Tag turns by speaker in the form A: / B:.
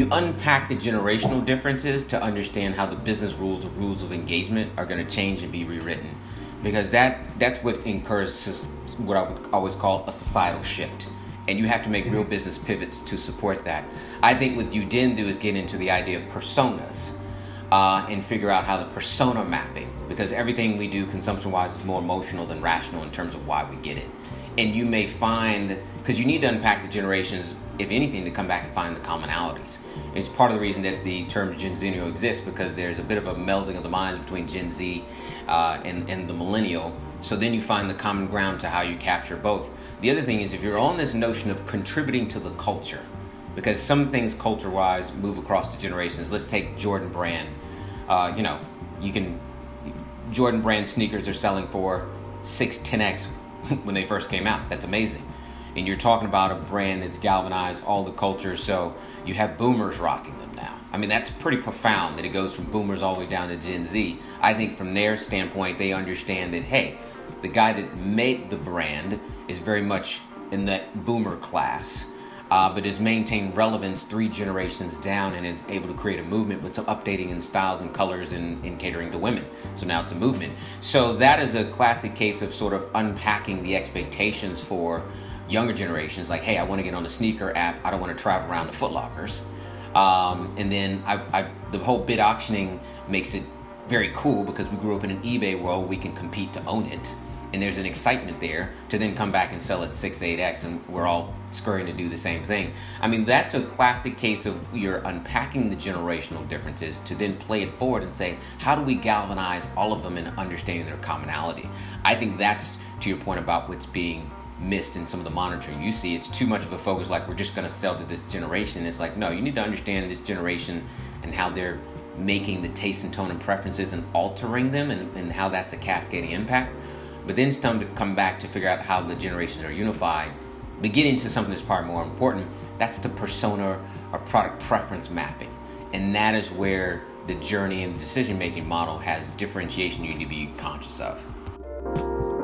A: you unpack the generational differences to understand how the business rules or rules of engagement are going to change and be rewritten because that that's what incurs what I would always call a societal shift and you have to make real business pivots to support that. I think what you didn't do is get into the idea of personas uh, and figure out how the persona mapping, because everything we do consumption wise is more emotional than rational in terms of why we get it. And you may find, because you need to unpack the generations, if anything, to come back and find the commonalities. It's part of the reason that the term Gen Zennial exists because there's a bit of a melding of the minds between Gen Z uh, and, and the millennial. So then you find the common ground to how you capture both. The other thing is if you're on this notion of contributing to the culture, because some things culture wise move across the generations. Let's take Jordan Brand. Uh, you know, you can, Jordan Brand sneakers are selling for 6, 10x when they first came out. That's amazing. And you're talking about a brand that's galvanized all the culture, so you have boomers rocking them now. I mean, that's pretty profound that it goes from boomers all the way down to Gen Z. I think from their standpoint, they understand that, hey, the guy that made the brand is very much in that boomer class. Uh, but has maintained relevance three generations down and is able to create a movement with some updating in styles and colors and in catering to women. So now it's a movement. So that is a classic case of sort of unpacking the expectations for younger generations. Like, hey, I want to get on the sneaker app. I don't want to travel around the Footlockers. Um, and then I, I, the whole bid auctioning makes it very cool because we grew up in an eBay world. We can compete to own it and there's an excitement there to then come back and sell at 6 8x and we're all scurrying to do the same thing. I mean that's a classic case of you're unpacking the generational differences to then play it forward and say how do we galvanize all of them in understanding their commonality? I think that's to your point about what's being missed in some of the monitoring. You see it's too much of a focus like we're just going to sell to this generation. It's like no you need to understand this generation and how they're making the taste and tone and preferences and altering them and, and how that's a cascading impact but then it's time to come back to figure out how the generations are unified. But getting to something that's probably more important, that's the persona or product preference mapping. And that is where the journey and the decision making model has differentiation you need to be conscious of.